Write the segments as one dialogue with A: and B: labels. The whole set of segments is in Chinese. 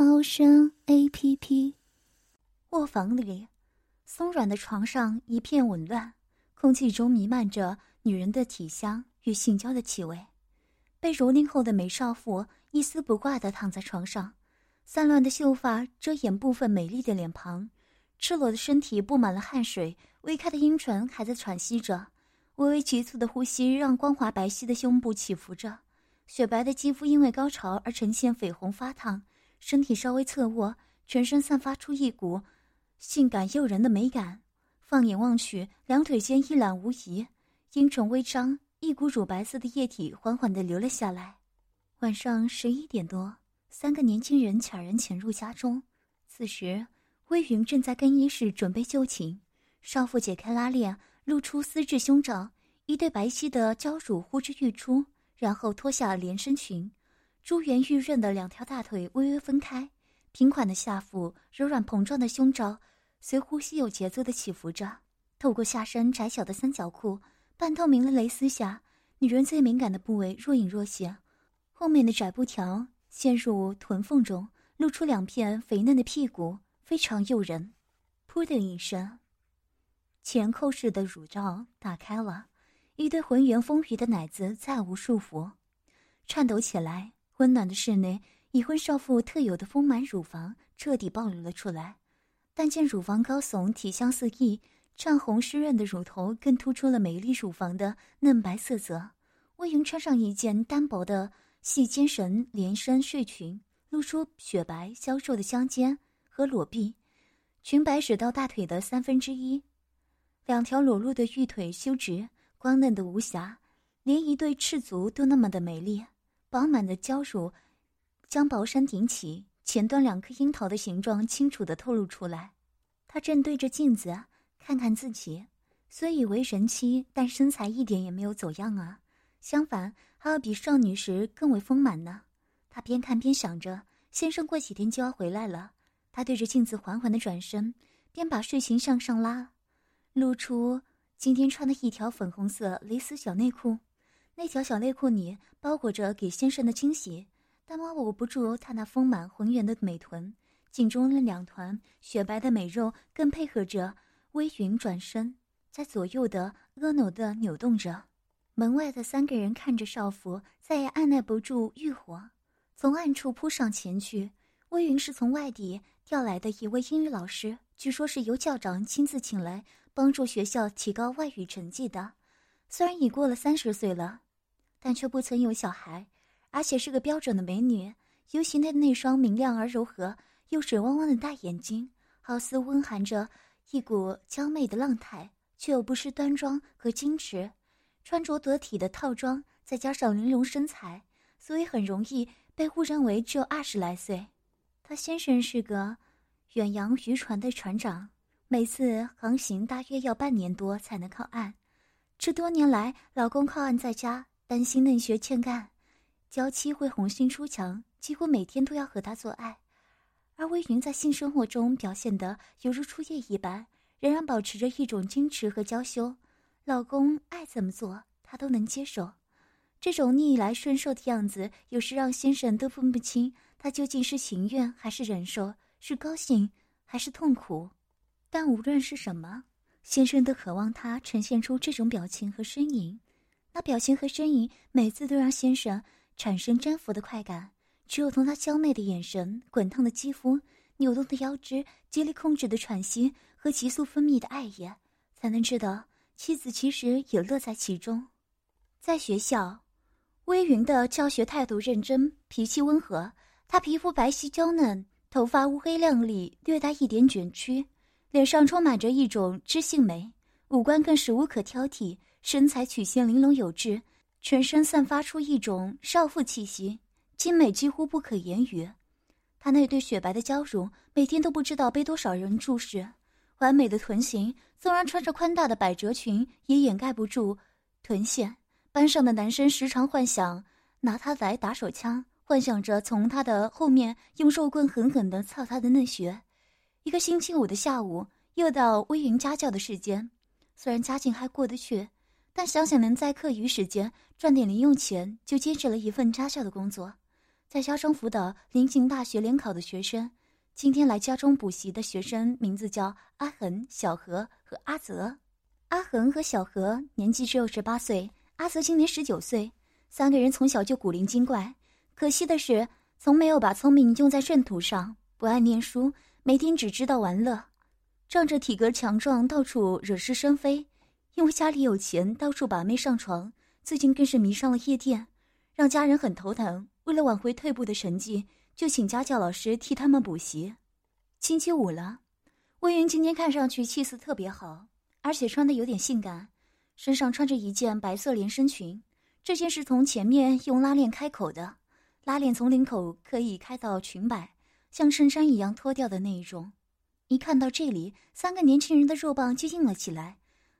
A: 猫声 A P P。卧房里，松软的床上一片紊乱，空气中弥漫着女人的体香与性交的气味。被蹂躏后的美少妇一丝不挂地躺在床上，散乱的秀发遮掩部分美丽的脸庞，赤裸的身体布满了汗水，微开的阴唇还在喘息着，微微急促的呼吸让光滑白皙的胸部起伏着。雪白的肌肤因为高潮而呈现绯红发烫，身体稍微侧卧，全身散发出一股性感诱人的美感。放眼望去，两腿间一览无遗，阴唇微张，一股乳白色的液体缓缓地流了下来。晚上十一点多，三个年轻人悄然潜入家中。此时，微云正在更衣室准备就寝。少妇解开拉链，露出丝质胸罩，一对白皙的娇乳呼之欲出。然后脱下连身裙，珠圆玉润的两条大腿微微分开，平缓的下腹，柔软膨胀的胸罩随呼吸有节奏的起伏着。透过下身窄小的三角裤，半透明的蕾丝下，女人最敏感的部位若隐若现，后面的窄布条陷入臀缝中，露出两片肥嫩的屁股，非常诱人。噗的一声，前扣式的乳罩打开了。一对浑圆丰腴的奶子再无束缚，颤抖起来。温暖的室内，已婚少妇特有的丰满乳房彻底暴露了出来。但见乳房高耸，体香四溢，涨红湿润的乳头更突出了美丽乳房的嫩白色泽。魏云穿上一件单薄的细肩绳连身睡裙，露出雪白消瘦的香肩和裸臂，裙摆只到大腿的三分之一，两条裸露的玉腿修直。光嫩的无瑕，连一对赤足都那么的美丽。饱满的娇乳将薄衫顶起，前端两颗樱桃的形状清楚地透露出来。她正对着镜子看看自己，虽已为人妻，但身材一点也没有走样啊，相反还要比少女时更为丰满呢。她边看边想着，先生过几天就要回来了。她对着镜子缓缓地转身，边把睡裙向上拉，露出。今天穿的一条粉红色蕾丝小内裤，那条小内裤里包裹着给先生的惊喜，但摸握不住他那丰满浑圆的美臀，颈中那两团雪白的美肉更配合着微云转身，在左右的婀娜的扭动着。门外的三个人看着少妇，再也按耐不住欲火，从暗处扑上前去。微云是从外地调来的一位英语老师，据说是由校长亲自请来。帮助学校提高外语成绩的，虽然已过了三十岁了，但却不曾有小孩，而且是个标准的美女。尤其那那双明亮而柔和又水汪汪的大眼睛，好似温含着一股娇媚的浪态，却又不失端庄和矜持。穿着得体的套装，再加上玲珑身材，所以很容易被误认为只有二十来岁。他先生是个远洋渔船的船长。每次航行大约要半年多才能靠岸，这多年来，老公靠岸在家，担心嫩学欠干，娇妻会红杏出墙，几乎每天都要和他做爱。而微云在性生活中表现得犹如初夜一般，仍然保持着一种矜持和娇羞。老公爱怎么做，她都能接受。这种逆来顺受的样子，有时让先生都分不清她究竟是情愿还是忍受，是高兴还是痛苦。但无论是什么，先生都渴望他呈现出这种表情和身影。那表情和身影每次都让先生产生征服的快感。只有从他娇媚的眼神、滚烫的肌肤、扭动的腰肢、极力控制的喘息和急速分泌的爱液，才能知道妻子其实也乐在其中。在学校，微云的教学态度认真，脾气温和。她皮肤白皙娇嫩，头发乌黑亮丽，略带一点卷曲。脸上充满着一种知性美，五官更是无可挑剔，身材曲线玲珑有致，全身散发出一种少妇气息，精美几乎不可言喻。她那对雪白的娇乳，每天都不知道被多少人注视。完美的臀型，纵然穿着宽大的百褶裙，也掩盖不住臀线。班上的男生时常幻想拿她来打手枪，幻想着从她的后面用肉棍狠狠地操她的嫩穴。一个星期五的下午，又到微云家教的时间。虽然家境还过得去，但想想能在课余时间赚点零用钱，就接着了一份家教的工作。在家中辅导临近大学联考的学生。今天来家中补习的学生名字叫阿恒、小何和阿泽。阿恒和小何年纪只有十八岁，阿泽今年十九岁。三个人从小就古灵精怪，可惜的是，从没有把聪明用在正途上，不爱念书，每天只知道玩乐。仗着体格强壮，到处惹是生非。因为家里有钱，到处把妹上床。最近更是迷上了夜店，让家人很头疼。为了挽回退步的成绩，就请家教老师替他们补习。星期五了，魏云今天看上去气色特别好，而且穿的有点性感，身上穿着一件白色连身裙。这件是从前面用拉链开口的，拉链从领口可以开到裙摆，像衬衫一样脱掉的那一种。一看到这里，三个年轻人的肉棒就硬了起来，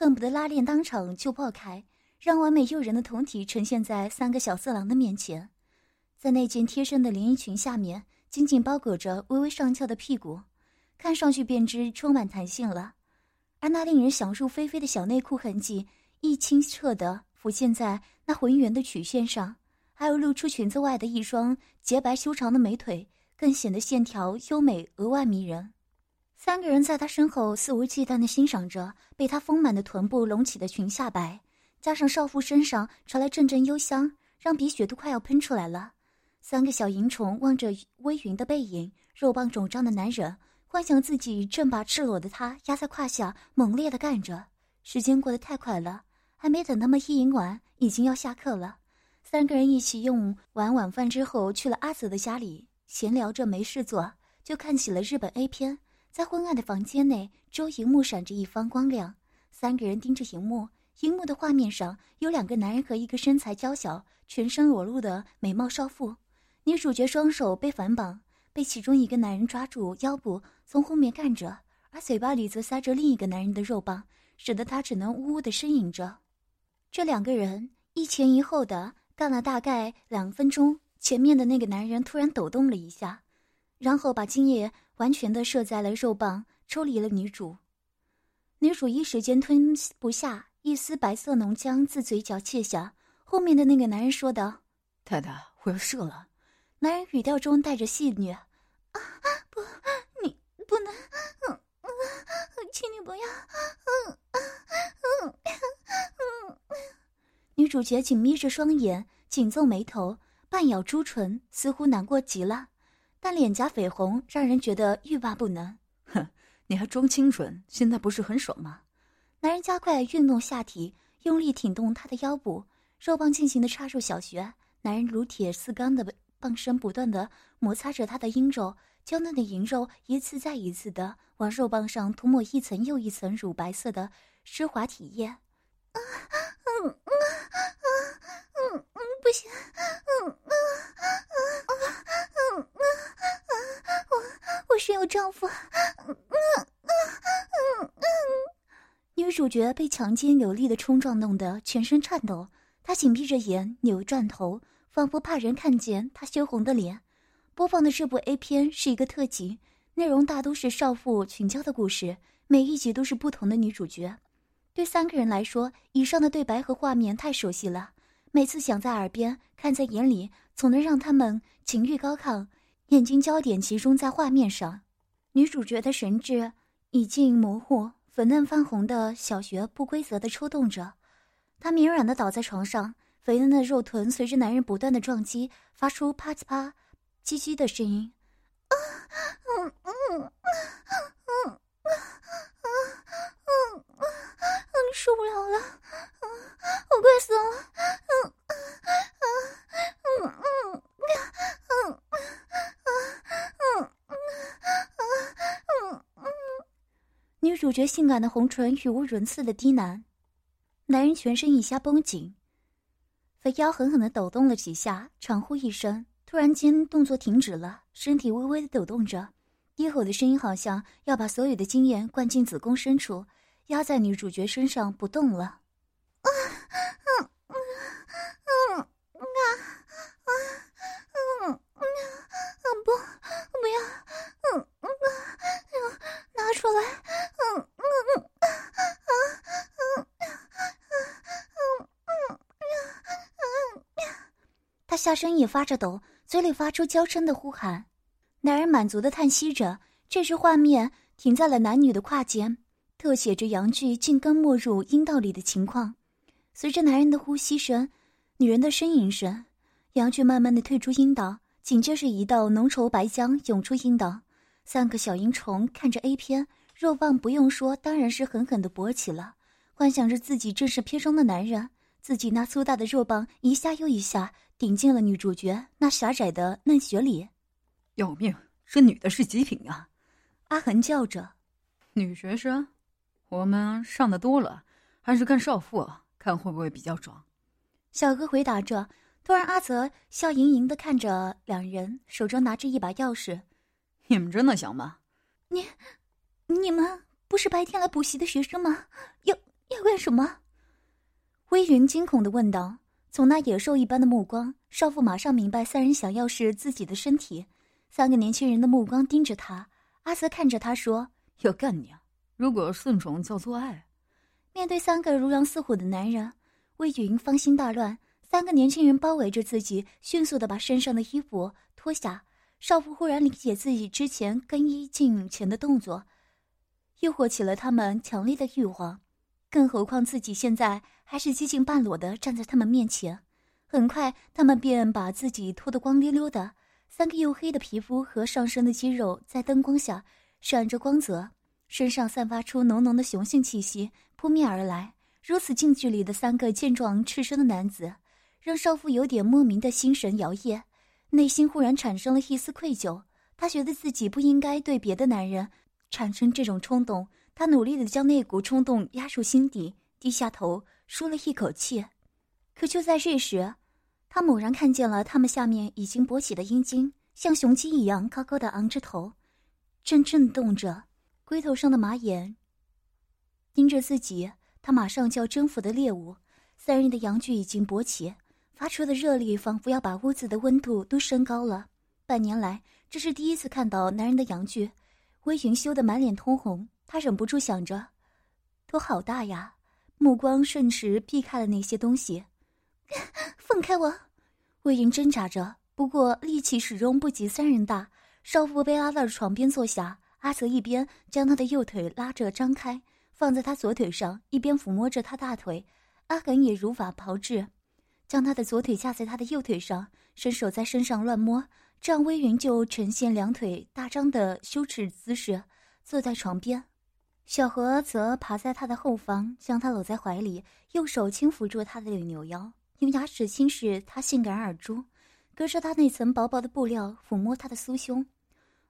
A: 恨不得拉链当场就爆开，让完美诱人的胴体呈现在三个小色狼的面前。在那件贴身的连衣裙下面，紧紧包裹着微微上翘的屁股，看上去便知充满弹性了。而那令人想入非非的小内裤痕迹，亦清澈地浮现在那浑圆的曲线上，还有露出裙子外的一双洁白修长的美腿，更显得线条优美，额外迷人。三个人在他身后肆无忌惮地欣赏着被他丰满的臀部隆起的裙下摆，加上少妇身上传来阵阵幽香，让鼻血都快要喷出来了。三个小淫虫望着微云的背影，肉棒肿胀的男人幻想自己正把赤裸的他压在胯下，猛烈地干着。时间过得太快了，还没等他们一淫完，已经要下课了。三个人一起用完晚饭之后，去了阿泽的家里，闲聊着没事做，就看起了日本 A 片。在昏暗的房间内，周荧幕闪着一方光亮。三个人盯着荧幕，荧幕的画面上有两个男人和一个身材娇小、全身裸露的美貌少妇。女主角双手被反绑，被其中一个男人抓住腰部，从后面干着，而嘴巴里则塞着另一个男人的肉棒，使得她只能呜呜的呻吟着。这两个人一前一后的干了大概两分钟，前面的那个男人突然抖动了一下，然后把精液。完全的射在了肉棒，抽离了女主。女主一时间吞不下，一丝白色浓浆自嘴角窃下。后面的那个男人说道：“
B: 太太，我要射了。”
A: 男人语调中带着戏谑：“啊，不，你不能，嗯嗯，请你不要，嗯嗯嗯。”女主角紧眯着双眼，紧皱眉头，半咬朱唇，似乎难过极了。但脸颊绯红，让人觉得欲罢不能。
B: 哼，你还装清纯？现在不是很爽吗？
A: 男人加快运动下体，用力挺动她的腰部，肉棒进行的插入小穴。男人如铁似钢的棒身不断的摩擦着她的阴肉，娇嫩的银肉一次再一次的往肉棒上涂抹一层又一层乳白色的湿滑体液。啊，嗯嗯嗯嗯嗯，不行，嗯嗯嗯嗯嗯。我是有丈夫。嗯嗯嗯嗯。女主角被强奸有力的冲撞弄得全身颤抖，她紧闭着眼，扭转头，仿佛怕人看见她羞红的脸。播放的这部 A 片是一个特辑，内容大都是少妇群交的故事，每一集都是不同的女主角。对三个人来说，以上的对白和画面太熟悉了，每次想在耳边，看在眼里，总能让他们情欲高亢。眼睛焦点集中在画面上，女主角的神智已经模糊、粉嫩泛红的小穴不规则的抽动着，她绵软的倒在床上，肥嫩的肉臀随着男人不断的撞击，发出啪啪啪、唧唧的声音。嗯嗯嗯嗯嗯嗯嗯，受不了了，我快死了，嗯嗯嗯嗯。女主角性感的红唇语无伦次的低喃，男人全身一下绷紧，肥腰狠狠的抖动了几下，长呼一声，突然间动作停止了，身体微微的抖动着，低吼的声音好像要把所有的精液灌进子宫深处，压在女主角身上不动了。啊，嗯嗯嗯嗯啊啊嗯嗯不不要，嗯嗯嗯，拿出来，嗯嗯嗯啊啊嗯嗯嗯嗯嗯，他下身也发着抖，嘴里发出娇嗔的呼喊。男人满足的叹息着。这时画面停在了男女的胯间，特写着阳具进根没入阴道里的情况。随着男人的呼吸声，女人的呻吟声，阳具慢慢的退出阴道，紧接着一道浓稠白浆涌出阴道。三个小淫虫看着 A 片，肉棒不用说，当然是狠狠的勃起了。幻想着自己正是片中的男人，自己那粗大的肉棒一下又一下顶进了女主角那狭窄的嫩穴里。
B: 要命！这女的是极品啊！
A: 阿恒叫着：“
B: 女学生，我们上的多了，还是看少妇。”看会不会比较爽？
A: 小哥回答着。突然，阿泽笑盈盈的看着两人，手中拿着一把钥匙。
B: 你们真的想吗？
A: 你、你们不是白天来补习的学生吗？要要干什么？微云惊恐的问道。从那野兽一般的目光，少妇马上明白三人想要是自己的身体。三个年轻人的目光盯着他。阿泽看着他说：“
B: 要干你啊！如果顺从叫做爱。”
A: 面对三个如狼似虎的男人，魏云芳心大乱。三个年轻人包围着自己，迅速的把身上的衣服脱下。少妇忽然理解自己之前更衣镜前的动作，诱惑起了他们强烈的欲望。更何况自己现在还是接近半裸的站在他们面前。很快，他们便把自己脱得光溜溜的，三个黝黑的皮肤和上身的肌肉在灯光下闪着光泽，身上散发出浓浓的雄性气息。扑面而来，如此近距离的三个健壮赤身的男子，让少妇有点莫名的心神摇曳，内心忽然产生了一丝愧疚。她觉得自己不应该对别的男人产生这种冲动。她努力的将那股冲动压入心底，低下头舒了一口气。可就在这时，他猛然看见了他们下面已经勃起的阴茎，像雄鸡一样高高的昂着头，正震动着，龟头上的马眼。盯着自己，他马上就要征服的猎物。三人的阳具已经勃起，发出的热力仿佛要把屋子的温度都升高了。半年来，这是第一次看到男人的阳具。微云羞得满脸通红，他忍不住想着：头好大呀！目光瞬时避开了那些东西。放开我！微云挣扎着，不过力气始终不及三人大。少妇被拉到了床边坐下，阿泽一边将他的右腿拉着张开。放在他左腿上，一边抚摸着他大腿，阿恒也如法炮制，将他的左腿架在他的右腿上，伸手在身上乱摸，这样微云就呈现两腿大张的羞耻姿势，坐在床边。小何则爬在他的后方，将他搂在怀里，右手轻抚住他的扭腰，用牙齿轻视他性感耳珠，隔着他那层薄薄的布料抚摸他的酥胸，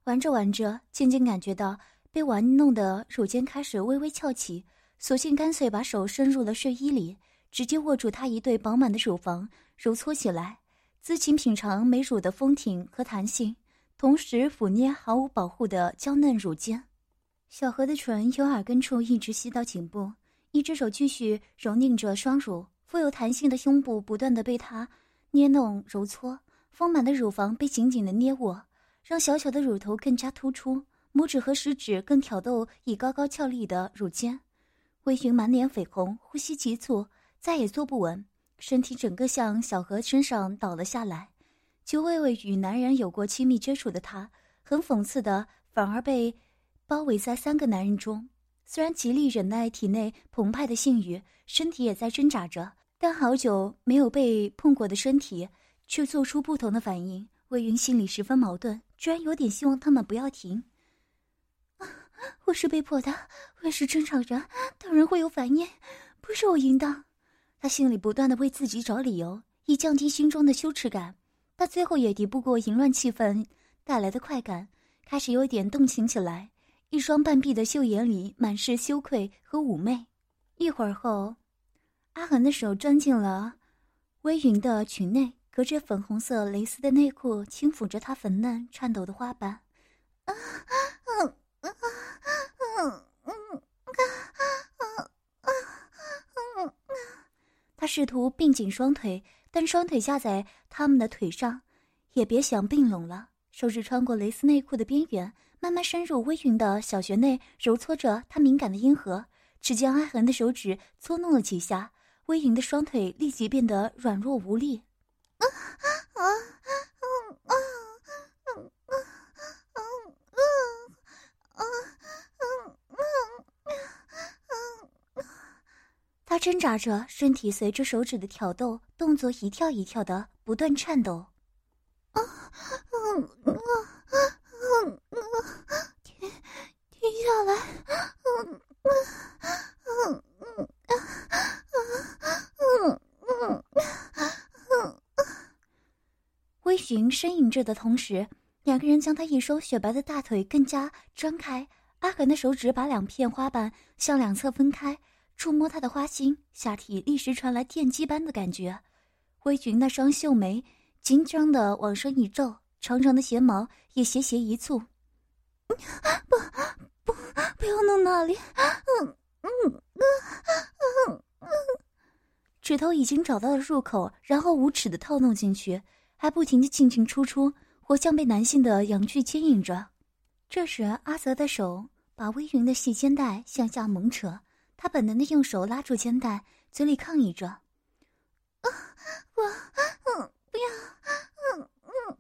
A: 玩着玩着，渐渐感觉到。被玩弄的乳尖开始微微翘起，索性干脆把手伸入了睡衣里，直接握住他一对饱满的乳房，揉搓起来，自情品尝美乳的丰挺和弹性，同时抚捏毫无保护的娇嫩乳尖。小何的唇由耳根处一直吸到颈部，一只手继续揉拧着双乳，富有弹性的胸部不断的被他捏弄揉搓，丰满的乳房被紧紧的捏握，让小小的乳头更加突出。拇指和食指更挑逗已高高翘立的乳尖，微云满脸绯红，呼吸急促，再也坐不稳，身体整个向小何身上倒了下来。就未未与男人有过亲密接触的他，很讽刺的反而被包围在三个男人中。虽然极力忍耐体内澎湃的性欲，身体也在挣扎着，但好久没有被碰过的身体却做出不同的反应。魏云心里十分矛盾，居然有点希望他们不要停。我是被迫的，我是争吵着，当然会有反应，不是我应当。他心里不断的为自己找理由，以降低心中的羞耻感。但最后也敌不过淫乱气氛带来的快感，开始有点动情起来。一双半闭的秀眼里满是羞愧和妩媚。一会儿后，阿恒的手钻进了微云的裙内，隔着粉红色蕾丝的内裤轻抚着她粉嫩颤抖的花瓣。他试图并紧双腿，但双腿架在他们的腿上，也别想并拢了。手指穿过蕾丝内裤的边缘，慢慢深入微云的小穴内，揉搓着她敏感的阴核。只见阿恒的手指搓弄了几下，微云的双腿立即变得软弱无力。啊啊啊啊啊啊啊啊啊！他挣扎着，身体随着手指的挑逗，动作一跳一跳的，不断颤抖。啊，啊啊嗯嗯，停停下来，嗯嗯嗯嗯嗯嗯嗯微醺呻吟着的同时，两个人将他一双雪白的大腿更加张开。阿恒的手指把两片花瓣向两侧分开，触摸他的花心，下体立时传来电击般的感觉。微醺那双秀眉。紧张的往上一皱，长长的睫毛也斜斜一蹙。不不不要弄那里！嗯嗯嗯嗯嗯，指头已经找到了入口，然后无耻的套弄进去，还不停的进进出出，活像被男性的阳具牵引着。这时，阿泽的手把微云的细肩带向下猛扯，他本能的用手拉住肩带，嘴里抗议着：“啊，我，嗯。”不要，嗯嗯嗯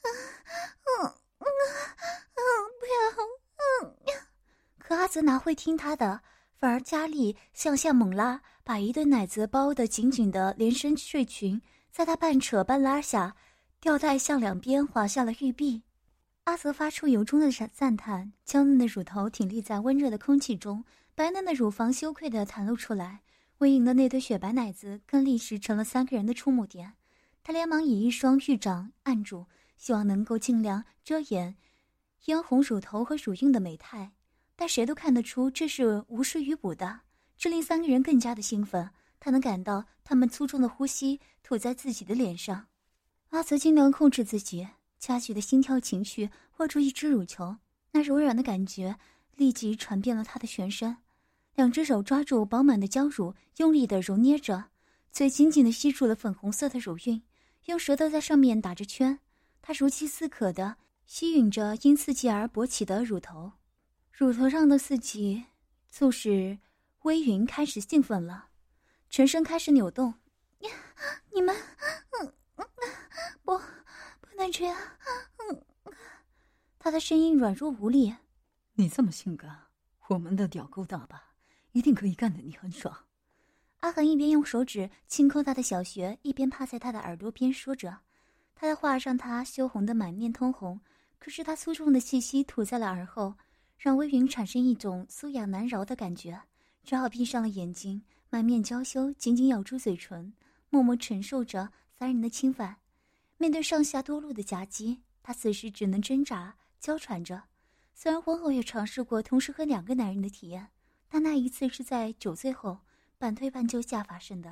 A: 嗯嗯嗯，不要，嗯。可阿泽哪会听他的，反而加力向下猛拉，把一对奶子包得紧紧的连身睡裙，在他半扯半拉下，吊带向两边滑下了玉臂。阿泽发出由衷的赞赞叹，娇嫩的乳头挺立在温热的空气中，白嫩的乳房羞愧地袒露出来，微盈的那对雪白奶子更立时成了三个人的触目点。他连忙以一双玉掌按住，希望能够尽量遮掩嫣红乳头和乳晕的美态，但谁都看得出这是无施于补的，这令三个人更加的兴奋。他能感到他们粗重的呼吸吐在自己的脸上。阿泽尽量控制自己，加剧的心跳情绪，握住一只乳球，那柔软的感觉立即传遍了他的全身。两只手抓住饱满的娇乳，用力的揉捏着，嘴紧紧的吸住了粉红色的乳晕。用舌头在上面打着圈，他如饥似渴的吸吮着因刺激而勃起的乳头，乳头上的刺激促使微云开始兴奋了，全身开始扭动。你们，嗯嗯，不，不能这样。嗯，他的声音软弱无力。
B: 你这么性感，我们的屌够大吧？一定可以干得你很爽。
A: 阿恒一边用手指轻抠他的小穴，一边趴在他的耳朵边说着。他的话让他羞红的满面通红，可是他粗重的气息吐在了耳后，让微云产生一种酥痒难饶的感觉，只好闭上了眼睛，满面娇羞，紧紧咬住嘴唇，默默承受着三人的侵犯。面对上下多路的夹击，他此时只能挣扎娇喘着。虽然婚后也尝试过同时和两个男人的体验，但那一次是在酒醉后。半推半就下发生的，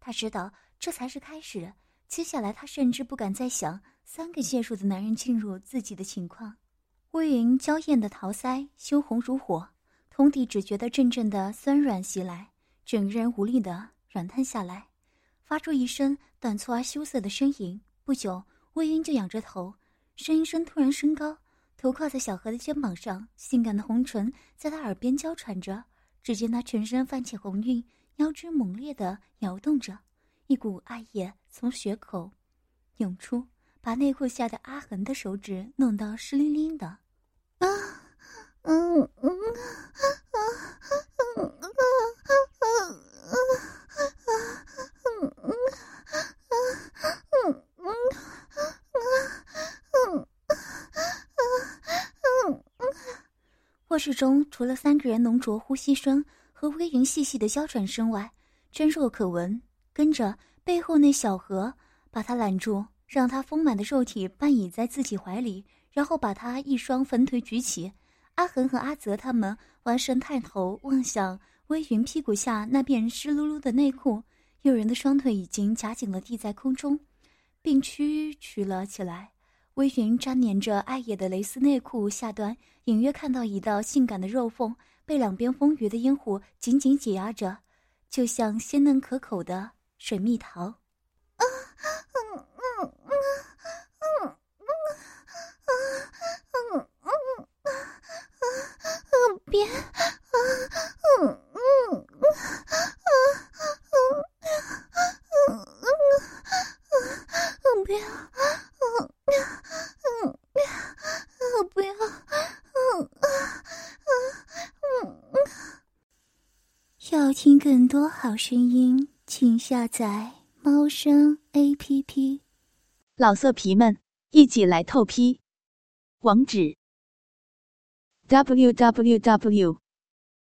A: 他知道这才是开始。接下来，他甚至不敢再想三个解数的男人进入自己的情况。乌云娇艳的桃腮羞红如火，通体只觉得阵阵的酸软袭来，整个人无力的软瘫下来，发出一声短促而羞涩的呻吟。不久，微云就仰着头，声音声突然升高，头靠在小何的肩膀上，性感的红唇在他耳边娇喘着。只见他全身泛起红晕。腰肢猛烈地摇动着，一股爱液从血口涌出，把内裤下的阿恒的手指弄得湿淋淋的。啊，嗯嗯啊啊啊嗯嗯嗯 卧室中除了三个人浓浊呼吸声。和微云细细的娇喘声外，真若可闻。跟着背后那小河把他揽住，让他丰满的肉体半倚在自己怀里，然后把他一双粉腿举起。阿恒和阿泽他们完神探头望向微云屁股下那片湿漉漉的内裤，诱人的双腿已经夹紧了，地在空中。并屈曲了起来。微云粘连着艾叶的蕾丝内裤下端，隐约看到一道性感的肉缝，被两边丰腴的阴户紧紧挤压着，就像鲜嫩可口的水蜜桃。啊，嗯嗯嗯嗯嗯嗯嗯嗯嗯，别，嗯嗯嗯嗯嗯嗯嗯，别。听更多好声音，请下载猫声 A P P。
C: 老色皮们，一起来透批！网址：w w w